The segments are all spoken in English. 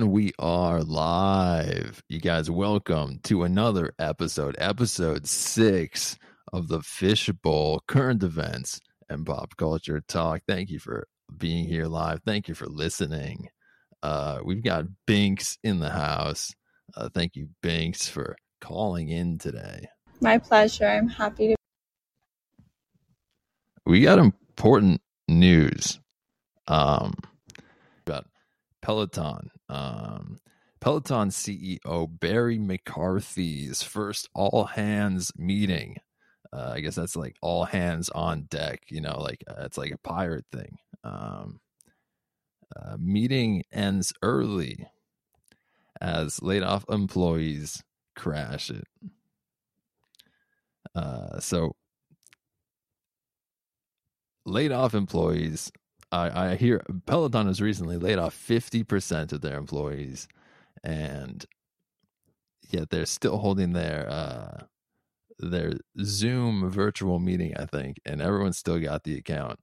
And we are live. You guys, welcome to another episode, episode six of the Fishbowl current events and pop culture talk. Thank you for being here live. Thank you for listening. Uh, we've got Binx in the house. Uh, thank you, Binx, for calling in today. My pleasure. I'm happy to. We got important news um, about Peloton. Um, Peloton CEO Barry McCarthy's first all hands meeting. Uh, I guess that's like all hands on deck. You know, like uh, it's like a pirate thing. Um, uh, meeting ends early as laid off employees crash it. Uh, so laid off employees I, I hear Peloton has recently laid off 50% of their employees and yet they're still holding their uh their Zoom virtual meeting, I think, and everyone's still got the account.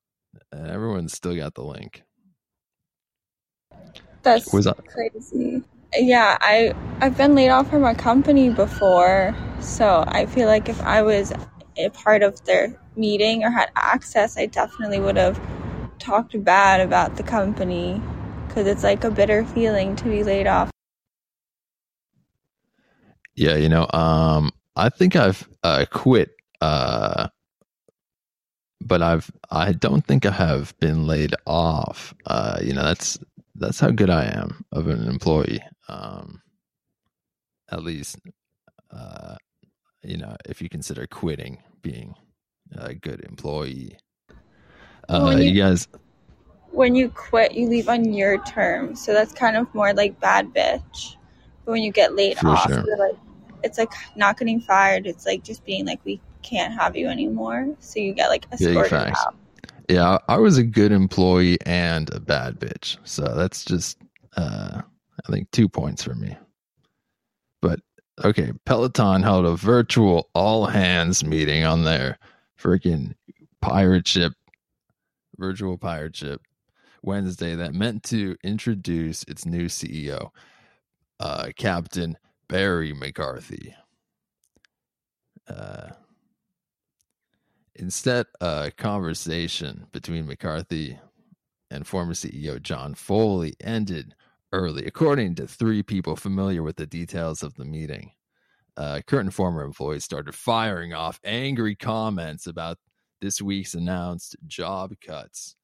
And everyone's still got the link. That's Was crazy. Yeah, I I've been laid off from a company before, so I feel like if I was a part of their meeting or had access, I definitely would have talked bad about the company because it's like a bitter feeling to be laid off. Yeah, you know, um, I think I've uh, quit, uh, but I've I don't think I have been laid off. Uh, you know, that's that's how good I am of an employee. Um, at least, uh, you know, if you consider quitting being a good employee. Uh, you, you guys. When you quit, you leave on your terms, so that's kind of more like bad bitch. But when you get laid off, sure. like it's like not getting fired. It's like just being like we can't have you anymore. So you get like escorted yeah, out. Yeah, I was a good employee and a bad bitch. So that's just uh I think two points for me. But okay, Peloton held a virtual all hands meeting on their freaking pirate ship virtual pirate ship Wednesday that meant to introduce its new CEO, uh, Captain Barry McCarthy. Uh, instead, a conversation between McCarthy and former CEO John Foley ended early, according to three people familiar with the details of the meeting. Uh, current and former employees started firing off angry comments about this week's announced job cuts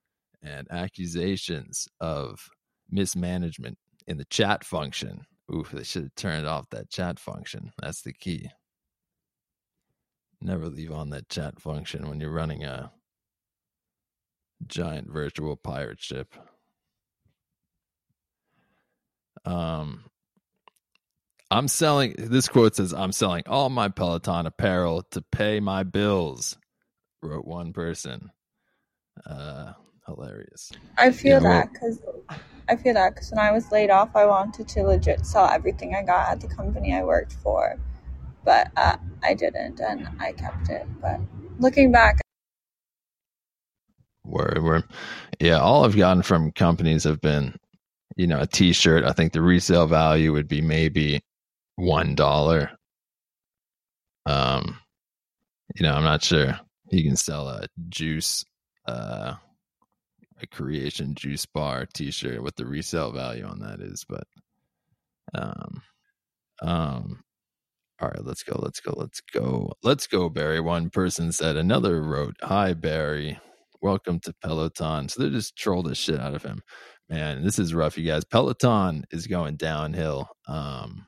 and accusations of mismanagement in the chat function. Oof, they should have turned off that chat function. That's the key. Never leave on that chat function when you're running a giant virtual pirate ship. Um, I'm selling, this quote says, I'm selling all my Peloton apparel to pay my bills wrote one person. Uh, hilarious. I feel that because I feel that because when I was laid off, I wanted to legit sell everything I got at the company I worked for, but uh, I didn't, and I kept it. But looking back, word, word, yeah, all I've gotten from companies have been, you know, a T-shirt. I think the resale value would be maybe one dollar. Um, you know, I'm not sure you can sell a juice uh a creation juice bar t-shirt what the resale value on that is but um um all right let's go let's go let's go let's go barry. One person said another wrote hi barry. Welcome to peloton. So they just trolled the shit out of him. Man this is rough you guys. Peloton is going downhill. Um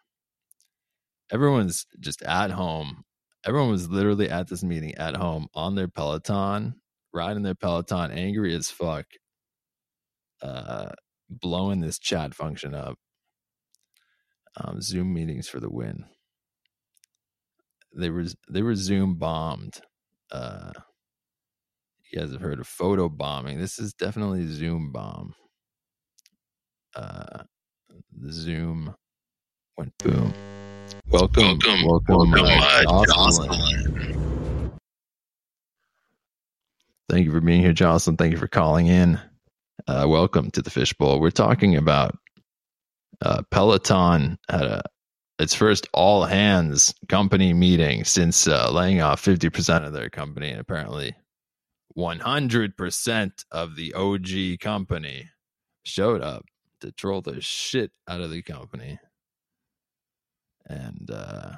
everyone's just at home everyone was literally at this meeting at home on their Peloton, riding their Peloton, angry as fuck, uh, blowing this chat function up. Um, Zoom meetings for the win. They were they were Zoom bombed. Uh, you guys have heard of photo bombing. This is definitely Zoom bomb. Uh, Zoom went boom. Welcome, welcome, welcome, welcome uh, Jocelyn. Jocelyn. Thank you for being here, Jocelyn. Thank you for calling in. Uh, welcome to the Fishbowl. We're talking about uh, Peloton had a its first all hands company meeting since uh, laying off 50% of their company and apparently 100% of the OG company showed up to troll the shit out of the company and uh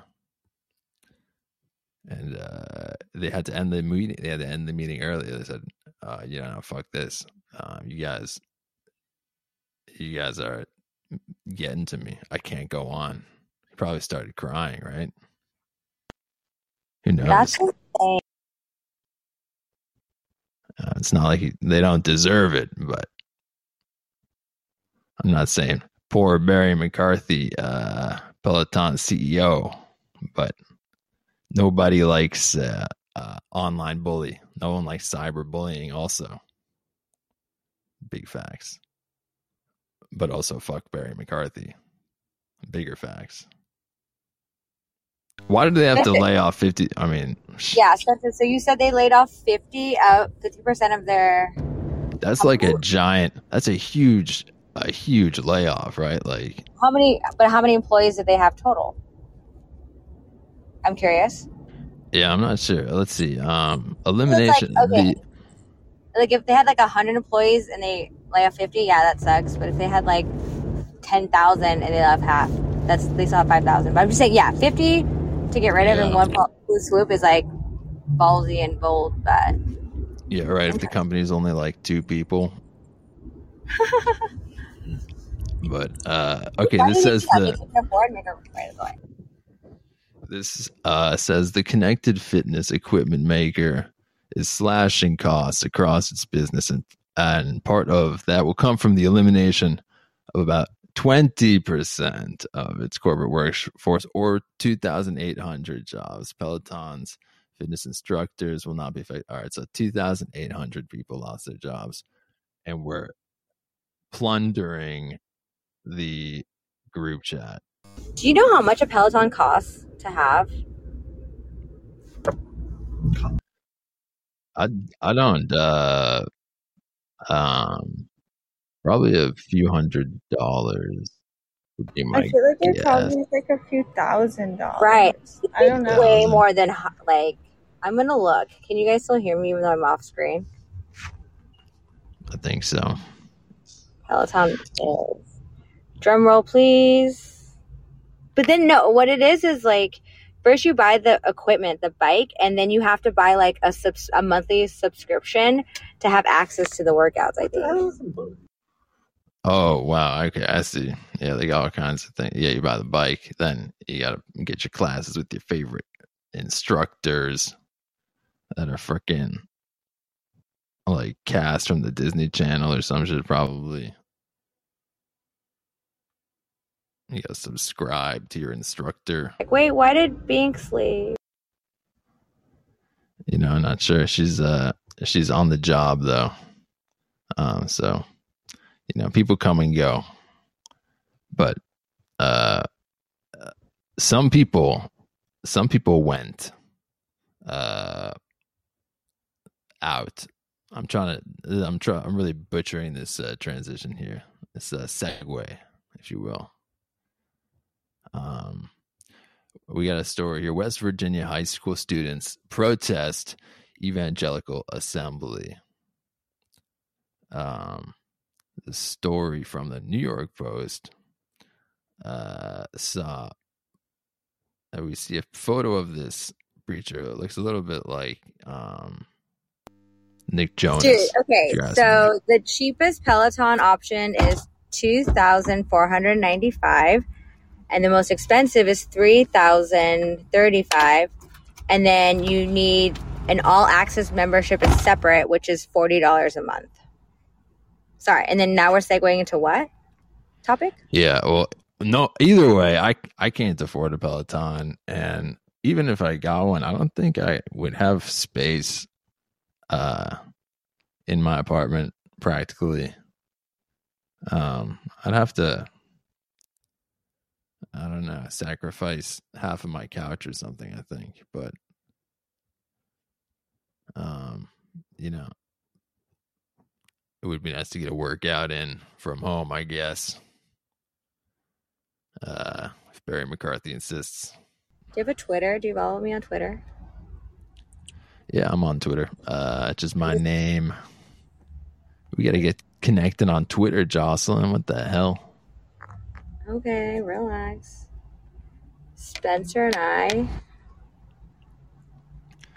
and uh they had to end the meeting they had to end the meeting early. They said uh you know fuck this. Um you guys you guys are getting to me. I can't go on. He probably started crying right? Who knows? That's insane. uh, it's not like he, they don't deserve it but i'm not saying poor barry mccarthy uh peloton ceo but nobody likes uh, uh, online bully. No one likes cyberbullying. Also, big facts. But also, fuck Barry McCarthy. Bigger facts. Why did they have to lay off fifty? I mean, Yeah, Spencer. So you said they laid off fifty out fifty percent of their. that's like a giant. That's a huge, a huge layoff, right? Like, How many? But how many employees did they have total? I'm curious. yeah, I'm not sure. Let's see. Um, elimination. okay. the, Like if they had like hundred employees and they lay off fifty, yeah, that sucks. But if they had like ten thousand and they off half, that's they still have five thousand. But I'm just saying, yeah, fifty to get rid of in one swoop is like ballsy and bold. But yeah, right. If the company's only like two people. but uh okay, this says the Make it their board, make it right away. This uh, says the connected fitness equipment maker is slashing costs across its business, and, and part of that will come from the elimination of about 20% of its corporate workforce or 2,800 jobs. Peloton's fitness instructors will not be affected. All right, so 2,800 people lost their jobs, and we're plundering the group chat. Do you know how much a Peloton costs to have? I I don't uh um probably a few hundred dollars would be my I feel like it guess. probably is like a few thousand dollars. Right. I don't know. Way more than like. I'm gonna look. Can you guys still hear me even though I'm off screen? I think so. Peloton is. Drum roll, please. But then no, what it is is like first you buy the equipment, the bike, and then you have to buy like a subs- a monthly subscription to have access to the workouts. I think. Oh wow, okay, I see. Yeah, they got all kinds of things. Yeah, you buy the bike, then you gotta get your classes with your favorite instructors that are freaking like cast from the Disney Channel or some shit probably. You gotta subscribe to your instructor. Like, wait, why did Binx leave? you know I'm not sure she's uh she's on the job though um so you know people come and go but uh some people some people went uh out i'm trying to i'm trying i'm really butchering this uh, transition here this uh, segue if you will um we got a story here. West Virginia high school students protest evangelical assembly. Um, the story from the New York Post uh, saw that we see a photo of this preacher. It looks a little bit like um, Nick Jonas. Dude, okay, so the cheapest Peloton option is two thousand four hundred ninety five, and the most expensive is three thousand thirty five, and then you need an all access membership is separate, which is forty dollars a month. Sorry, and then now we're segueing into what topic? Yeah, well, no. Either way, I I can't afford a Peloton, and even if I got one, I don't think I would have space, uh, in my apartment practically. Um, I'd have to, I don't know, sacrifice half of my couch or something. I think, but, um, you know, it would be nice to get a workout in from home, I guess. Uh, if Barry McCarthy insists. Do you have a Twitter? Do you follow me on Twitter? Yeah, I'm on Twitter. Uh, it's just my name. We got to get connected on Twitter, Jocelyn. What the hell? Okay, relax. Spencer and I.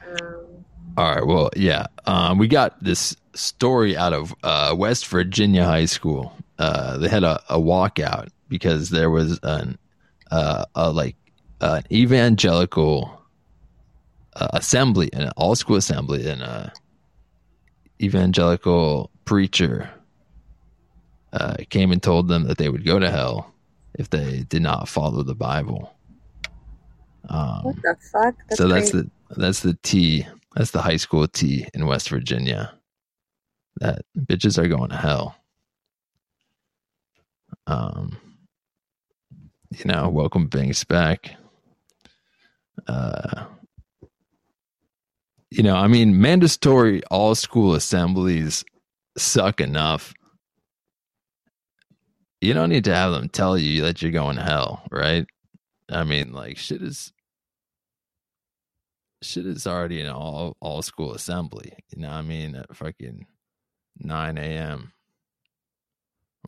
Um, All right. Well, yeah. Um, we got this story out of uh, West Virginia High School. Uh, they had a, a walkout because there was an uh, a, like an evangelical uh, assembly, an all school assembly, and a evangelical preacher uh, came and told them that they would go to hell if they did not follow the Bible. Um, what the fuck? so that's crazy. the that's the T. That's the high school T in West Virginia. That bitches are going to hell. Um, you know, welcome Binx back. Uh, you know, I mean, mandatory all school assemblies suck enough. You don't need to have them tell you that you're going to hell, right? I mean, like shit is shit is already an all all school assembly. You know what I mean? At fucking nine AM.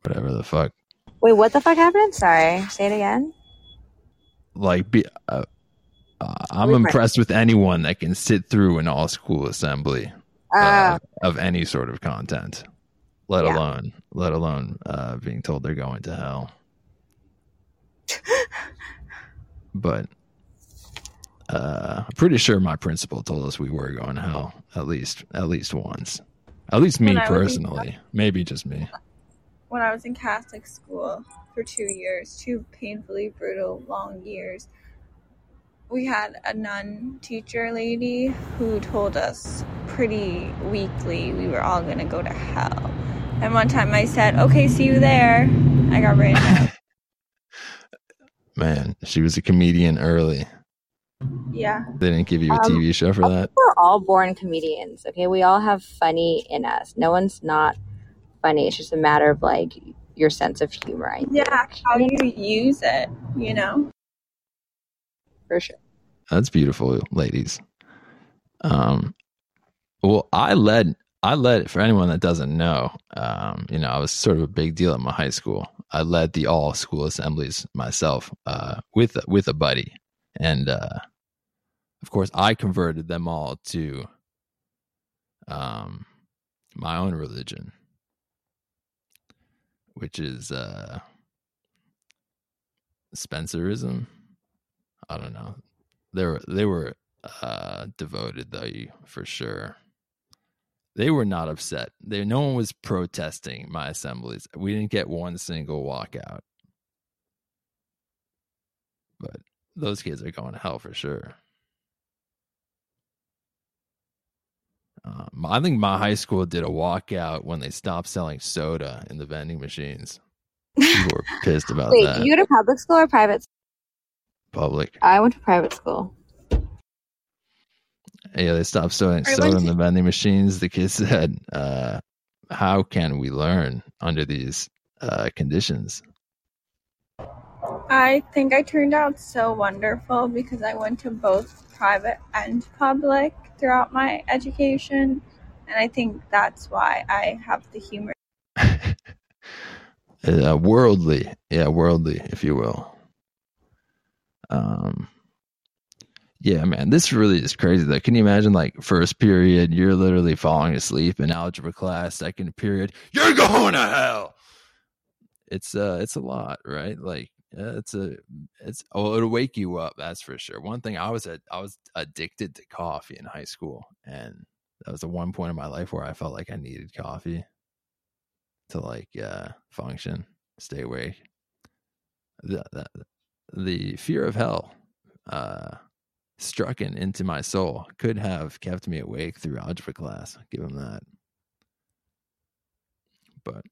Whatever the fuck. Wait, what the fuck happened? Sorry, say it again. Like be uh, uh, I'm impressed with anyone that can sit through an all school assembly Uh, uh, of any sort of content. Let Yeah. alone let alone uh being told they're going to hell. but uh, I'm pretty sure my principal told us we were going to hell at least at least once. At least me was in- personally, maybe just me. when I was in Catholic school for two years, two painfully brutal long years, we had a nun teacher lady who told us pretty weekly we were all going to go to hell. And one time I said, okay, see you there. I got written up. Man, she was a comedian early. Yeah. They didn't give you a Um, TV show for that. we're all born comedians. Okay, we all have funny in us. No one's not funny. It's just a matter of like your sense of humor. I think. Yeah. How you use it, you know? for sure. That's beautiful, ladies. Um, well, I led. I led for anyone that doesn't know. Um, you know, I was sort of a big deal at my high school. I led the all school assemblies myself uh, with with a buddy, and uh, of course, I converted them all to um, my own religion, which is uh, Spencerism. I don't know. They were they were uh, devoted though, for sure. They were not upset. They no one was protesting my assemblies. We didn't get one single walkout. But those kids are going to hell for sure. Um, I think my high school did a walkout when they stopped selling soda in the vending machines. People were pissed about Wait, that. you go to public school or private? Public. I went to private school. Yeah, they stopped selling I soda to- the vending machines. The kids said, uh, "How can we learn under these uh, conditions?" I think I turned out so wonderful because I went to both private and public throughout my education. And I think that's why I have the humor. uh, worldly, yeah, worldly, if you will. Um, yeah, man, this really is crazy. Though, can you imagine? Like first period, you're literally falling asleep in algebra class. Second period, you're going to hell. It's uh, it's a lot, right? Like it's a, it's oh, it'll wake you up. That's for sure. One thing I was at, I was addicted to coffee in high school, and that was the one point in my life where I felt like I needed coffee to like uh function, stay awake. The the, the fear of hell uh struck in into my soul could have kept me awake through algebra class. I'll give him that. But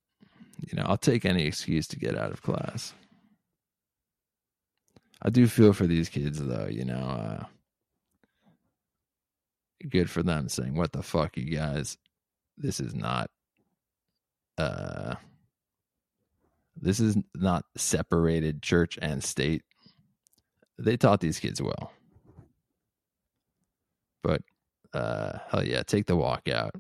you know, I'll take any excuse to get out of class. I do feel for these kids though, you know, uh good for them saying, What the fuck, you guys? This is not uh this is not separated church and state they taught these kids well. But uh, hell yeah, take the walk out.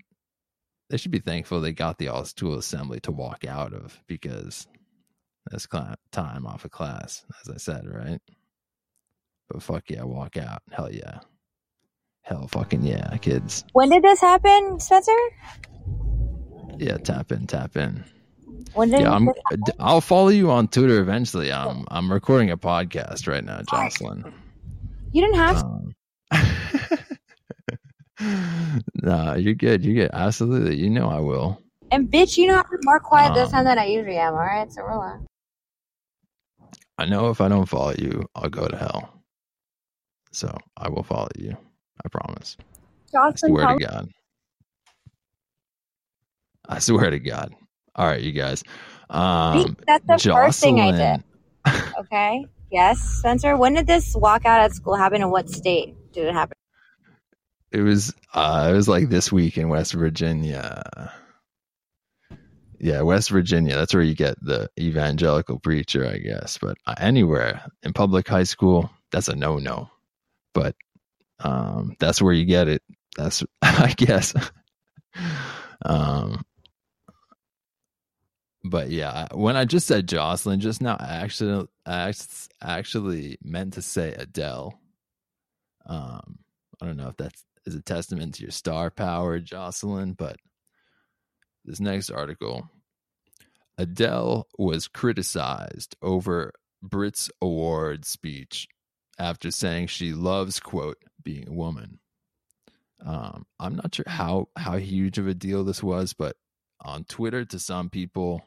They should be thankful they got the all school assembly to walk out of because that's time off of class, as I said, right? But fuck yeah, walk out. Hell yeah. Hell fucking yeah, kids. When did this happen, Spencer? Yeah, tap in, tap in. Yeah, I'm, I'll follow you on Twitter eventually. I'm I'm recording a podcast right now, Jocelyn. You didn't have um, nah, you're good. You're good. Absolutely. You know I will. And bitch, you know I'm more quiet um, this time than I usually am. All right, so relax. I know if I don't follow you, I'll go to hell. So I will follow you. I promise. Jocelyn, I swear to God. I swear to God. All right, you guys. Um, That's the Jocelyn, first thing I did. Okay. yes, Spencer. When did this walkout at school happen? In what state did it happen? It was. Uh, it was like this week in West Virginia. Yeah, West Virginia. That's where you get the evangelical preacher, I guess. But uh, anywhere in public high school, that's a no-no. But um, that's where you get it. That's I guess. um, but yeah, when I just said Jocelyn just now, I actually I actually meant to say Adele. Um, I don't know if that is a testament to your star power, Jocelyn, but this next article, Adele was criticized over Brits Award speech after saying she loves quote being a woman. Um, I'm not sure how how huge of a deal this was, but on Twitter, to some people,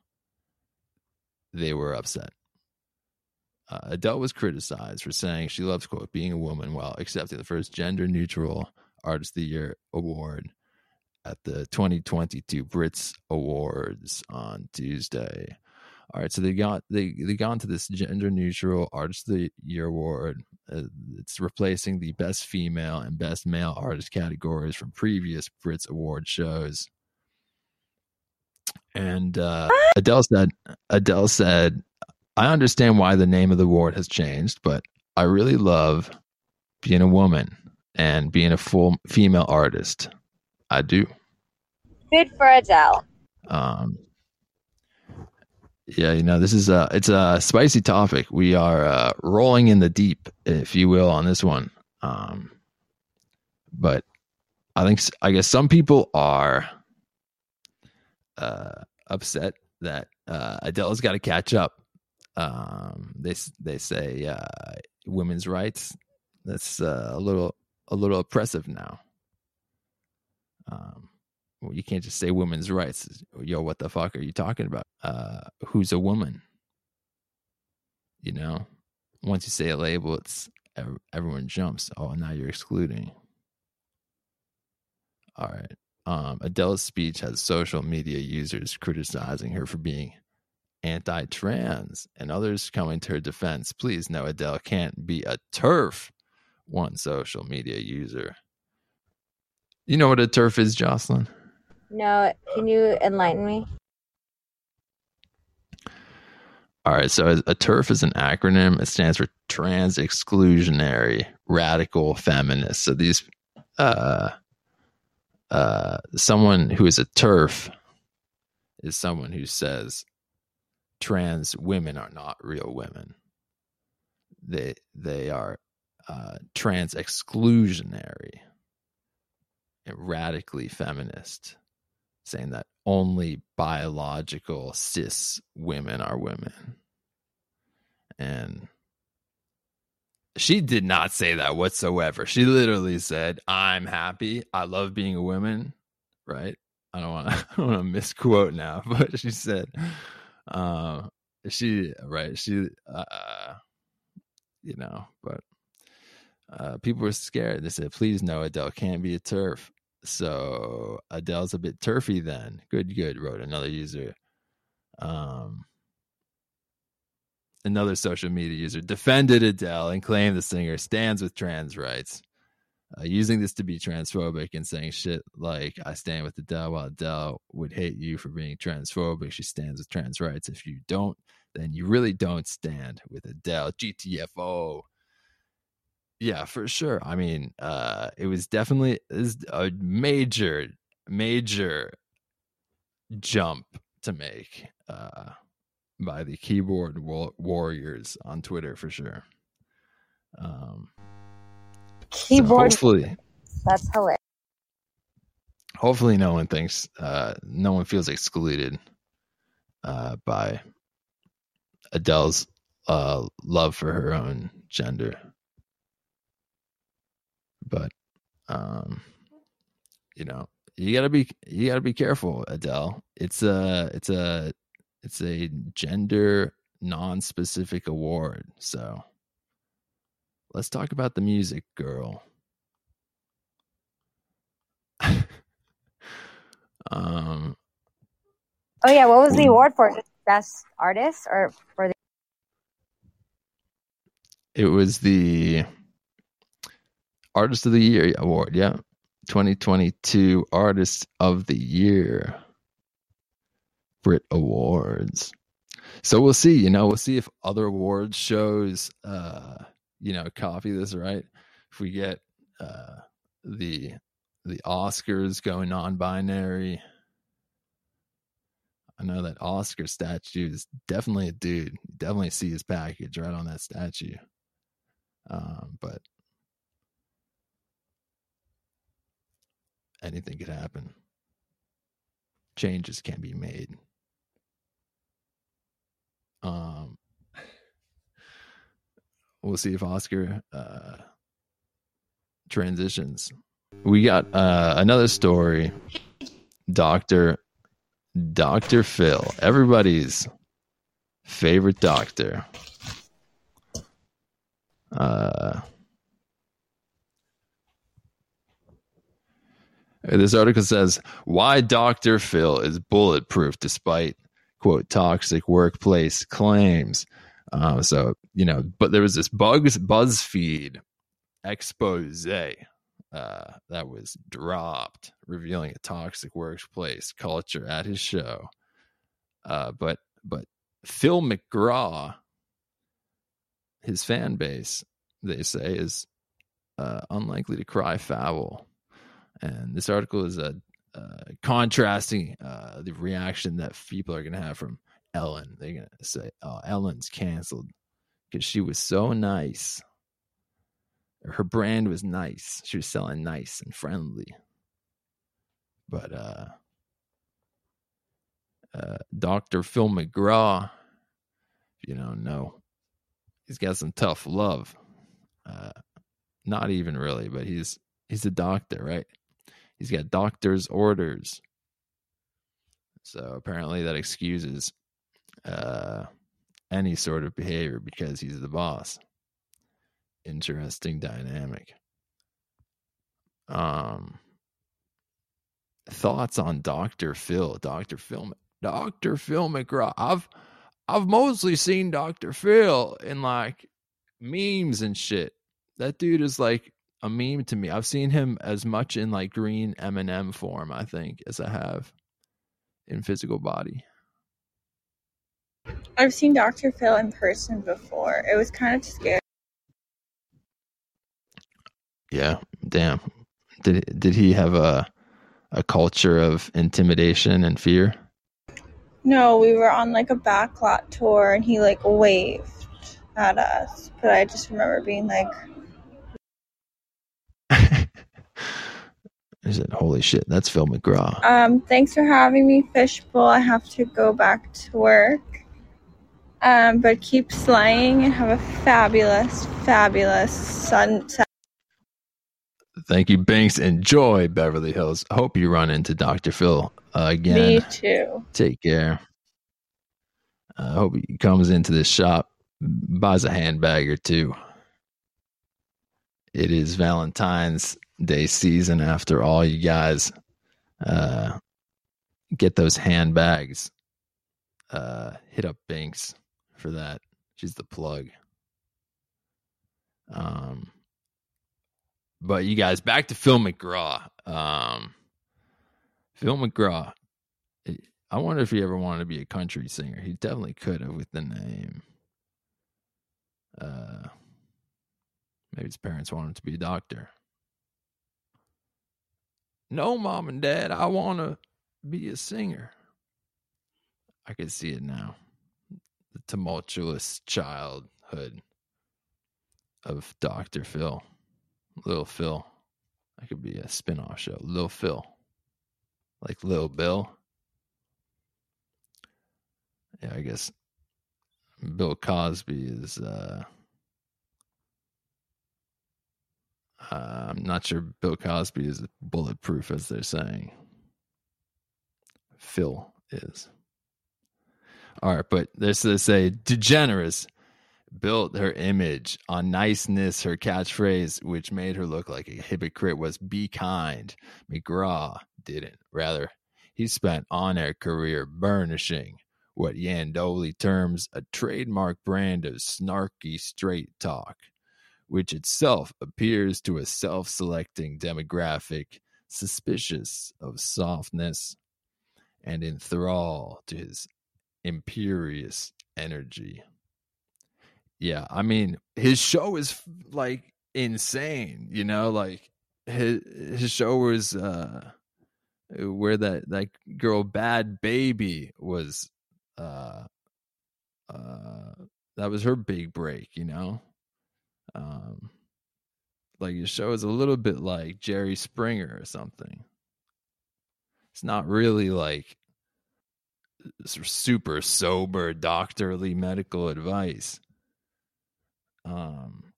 they were upset. Uh, Adele was criticized for saying she loves quote being a woman while accepting the first gender neutral Artist of the Year award at the 2022 Brits Awards on Tuesday. All right, so they got they they got into this gender neutral Artist of the Year award. Uh, it's replacing the Best Female and Best Male Artist categories from previous Brits Award shows. And uh, Adele said, Adele said, I understand why the name of the award has changed, but I really love being a woman and being a full female artist. I do. Good for Adele. Um, yeah, you know, this is a it's a spicy topic. We are uh, rolling in the deep, if you will, on this one. Um, but I think I guess some people are uh, upset that uh, Adele's got to catch up. Um, they they say uh, women's rights. That's uh, a little a little oppressive now. Um, well, you can't just say women's rights. Yo, what the fuck are you talking about? Uh, who's a woman? You know, once you say a label, it's everyone jumps. Oh, now you're excluding. All right. Um, Adele's speech has social media users criticizing her for being anti trans and others coming to her defense. Please no, Adele can't be a turf, one social media user. You know what a turf is, Jocelyn? No, can you enlighten me? All right, so a TERF is an acronym. It stands for Trans Exclusionary Radical Feminist. So these uh, uh, someone who is a turf is someone who says trans women are not real women. They they are uh, trans exclusionary and radically feminist, saying that only biological cis women are women. And she did not say that whatsoever. She literally said, "I'm happy. I love being a woman." Right? I don't want to. Want to misquote now, but she said, uh, "She right. She, uh, you know." But uh, people were scared. They said, "Please, no, Adele can't be a turf." So Adele's a bit turfy then. Good, good. Wrote another user. Um, another social media user defended Adele and claimed the singer stands with trans rights, uh, using this to be transphobic and saying shit like, I stand with Adele while Adele would hate you for being transphobic. She stands with trans rights. If you don't, then you really don't stand with Adele. GTFO. Yeah, for sure. I mean, uh, it was definitely is a major, major jump to make uh, by the keyboard wa- warriors on Twitter for sure. Um, so hopefully, That's hilarious. hopefully, no one thinks, uh, no one feels excluded uh, by Adele's uh, love for her own gender. But, um, you know, you gotta be you gotta be careful, Adele. It's a it's a it's a gender non-specific award, so let's talk about the music, girl. um, Oh yeah, what was the award for? Best artist or for the? it was the Artist of the Year award, yeah. 2022 Artist of the Year. Brit Awards. So we'll see, you know, we'll see if other awards shows uh, you know, copy this, right? If we get uh the the Oscars going non-binary. I know that Oscar statue is definitely a dude. You definitely see his package right on that statue. Um, but anything could happen. Changes can be made. Um, we'll see if Oscar uh, transitions. We got uh, another story. Doctor Doctor Phil, everybody's favorite doctor. Uh, this article says why Dr. Phil is bulletproof despite quote toxic workplace claims. Um, so you know, but there was this bugs BuzzFeed expose uh, that was dropped, revealing a toxic workplace culture at his show. Uh, but but Phil McGraw, his fan base, they say, is uh, unlikely to cry foul. And this article is a uh, contrasting uh, the reaction that people are going to have from Ellen. They're going to say, "Oh, Ellen's canceled because she was so nice. Her brand was nice. She was selling nice and friendly." But uh, uh, Dr. Phil McGraw, if you don't know, he's got some tough love. Uh, not even really, but he's he's a doctor, right? He's got doctor's orders. So apparently that excuses uh, any sort of behavior because he's the boss. Interesting dynamic. Um, thoughts on Dr. Phil? Dr. Phil, Dr. Phil McGraw. I've I've mostly seen Dr. Phil in like memes and shit. That dude is like a meme to me. I've seen him as much in like green M&M form, I think, as I have in physical body. I've seen Dr. Phil in person before. It was kind of scary. Yeah, damn. Did did he have a a culture of intimidation and fear? No, we were on like a backlot tour and he like waved at us. But I just remember being like, I said, "Holy shit, that's Phil McGraw." um, thanks for having me, Fishbowl. I have to go back to work. Um, but keep slaying and have a fabulous, fabulous sunset. Thank you, Binx. Enjoy Beverly Hills. I hope you run into Dr. Phil uh, again. Me too. Take care. I hope he comes into this shop, buys a handbag or two. It is Valentine's Day season after all. You guys uh, get those handbags. Uh, hit up Binx for that. She's the plug. Um, but you guys, back to Phil McGraw. Um, Phil McGraw. I wonder if he ever wanted to be a country singer. He definitely could have with the name. Uh, maybe Maybe his parents wanted him to be a doctor. No, mom and dad, I want to be a singer. I can see it now. The tumultuous childhood of Dr. Phil. Little Phil. That could be a spin off show. Little Phil. Like Little Bill. Yeah, I guess Bill Cosby is uh I'm not sure Bill Cosby is bulletproof as they're saying. Phil is. All right, but there's to say DeGeneres built her image on niceness. Her catchphrase, which made her look like a hypocrite, was "Be kind." McGraw didn't. Rather, he spent on-air career burnishing what Yandoli terms a trademark brand of snarky straight talk which itself appears to a self selecting demographic suspicious of softness and in thrall to his imperious energy. Yeah, I mean, his show is like insane, you know, like his his show was uh where that that girl Bhad Bhabie was uh uh that was her big break, you know um, like your show is a little bit like Jerry Springer or something. It's not really like super sober doctorly medical advice. Um,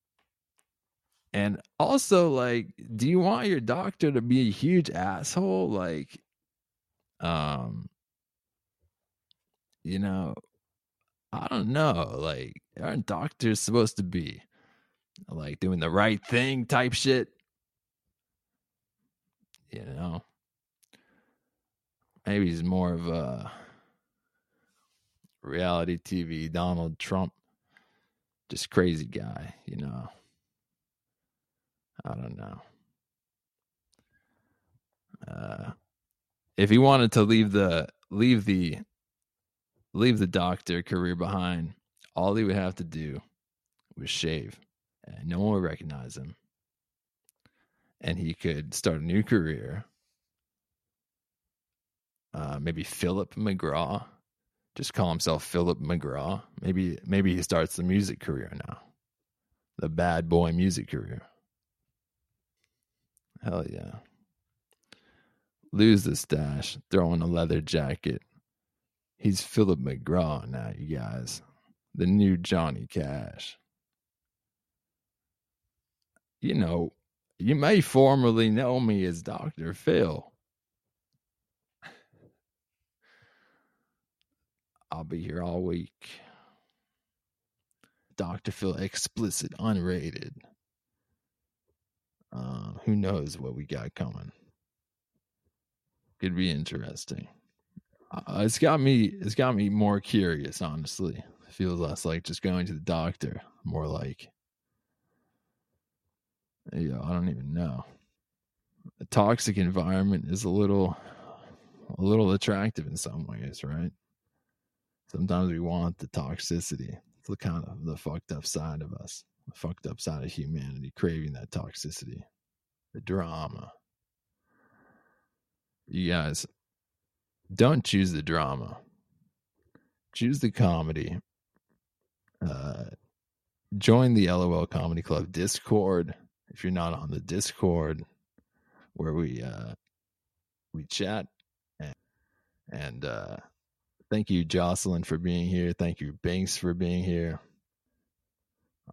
and also like, do you want your doctor to be a huge asshole? Like, um, you know, I don't know. Like, aren't doctors supposed to be like doing the right thing type shit. You know, maybe he's more of a reality TV Donald Trump, just crazy guy, you know. I don't know. Uh, if he wanted to leave the leave the leave the doctor career behind, all he would have to do was shave no one would recognize him. And he could start a new career. Uh, maybe Philip McGraw. Just call himself Philip McGraw. Maybe maybe he starts the music career now. The bad boy music career. Hell yeah. Lose the stash, throw in a leather jacket. He's Philip McGraw now, you guys. The new Johnny Cash you know, you may formerly know me as Dr. Phil. I'll be here all week. Dr. Phil explicit, unrated. Uh, who knows what we got coming? Could be interesting. Uh, it's got me. It's got me more curious. Honestly, it feels less like just going to the doctor, more like yeah, I don't even know. A toxic environment is a little a little attractive in some ways, right? Sometimes we want the toxicity. It's the kind of the fucked up side of us, the fucked up side of humanity, craving that toxicity, the drama. You guys, don't choose the drama. Choose the comedy. Uh, join the LOL Comedy Club Discord if you're not on the Discord where we uh we chat and, and uh thank you Jocelyn for being here. Thank you Binx for being here.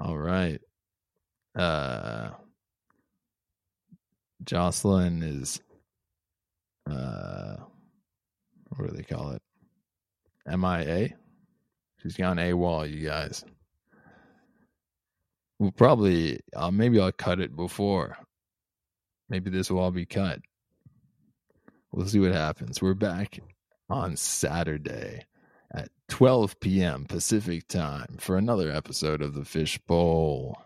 All right. Uh Jocelyn is uh what do they call it? MIA. She's gone AWOL, you guys. We'll probably, uh, maybe I'll cut it before. Maybe this will all be cut. We'll see what happens. We're back on Saturday at 12 p.m. Pacific time for another episode of the Fishbowl.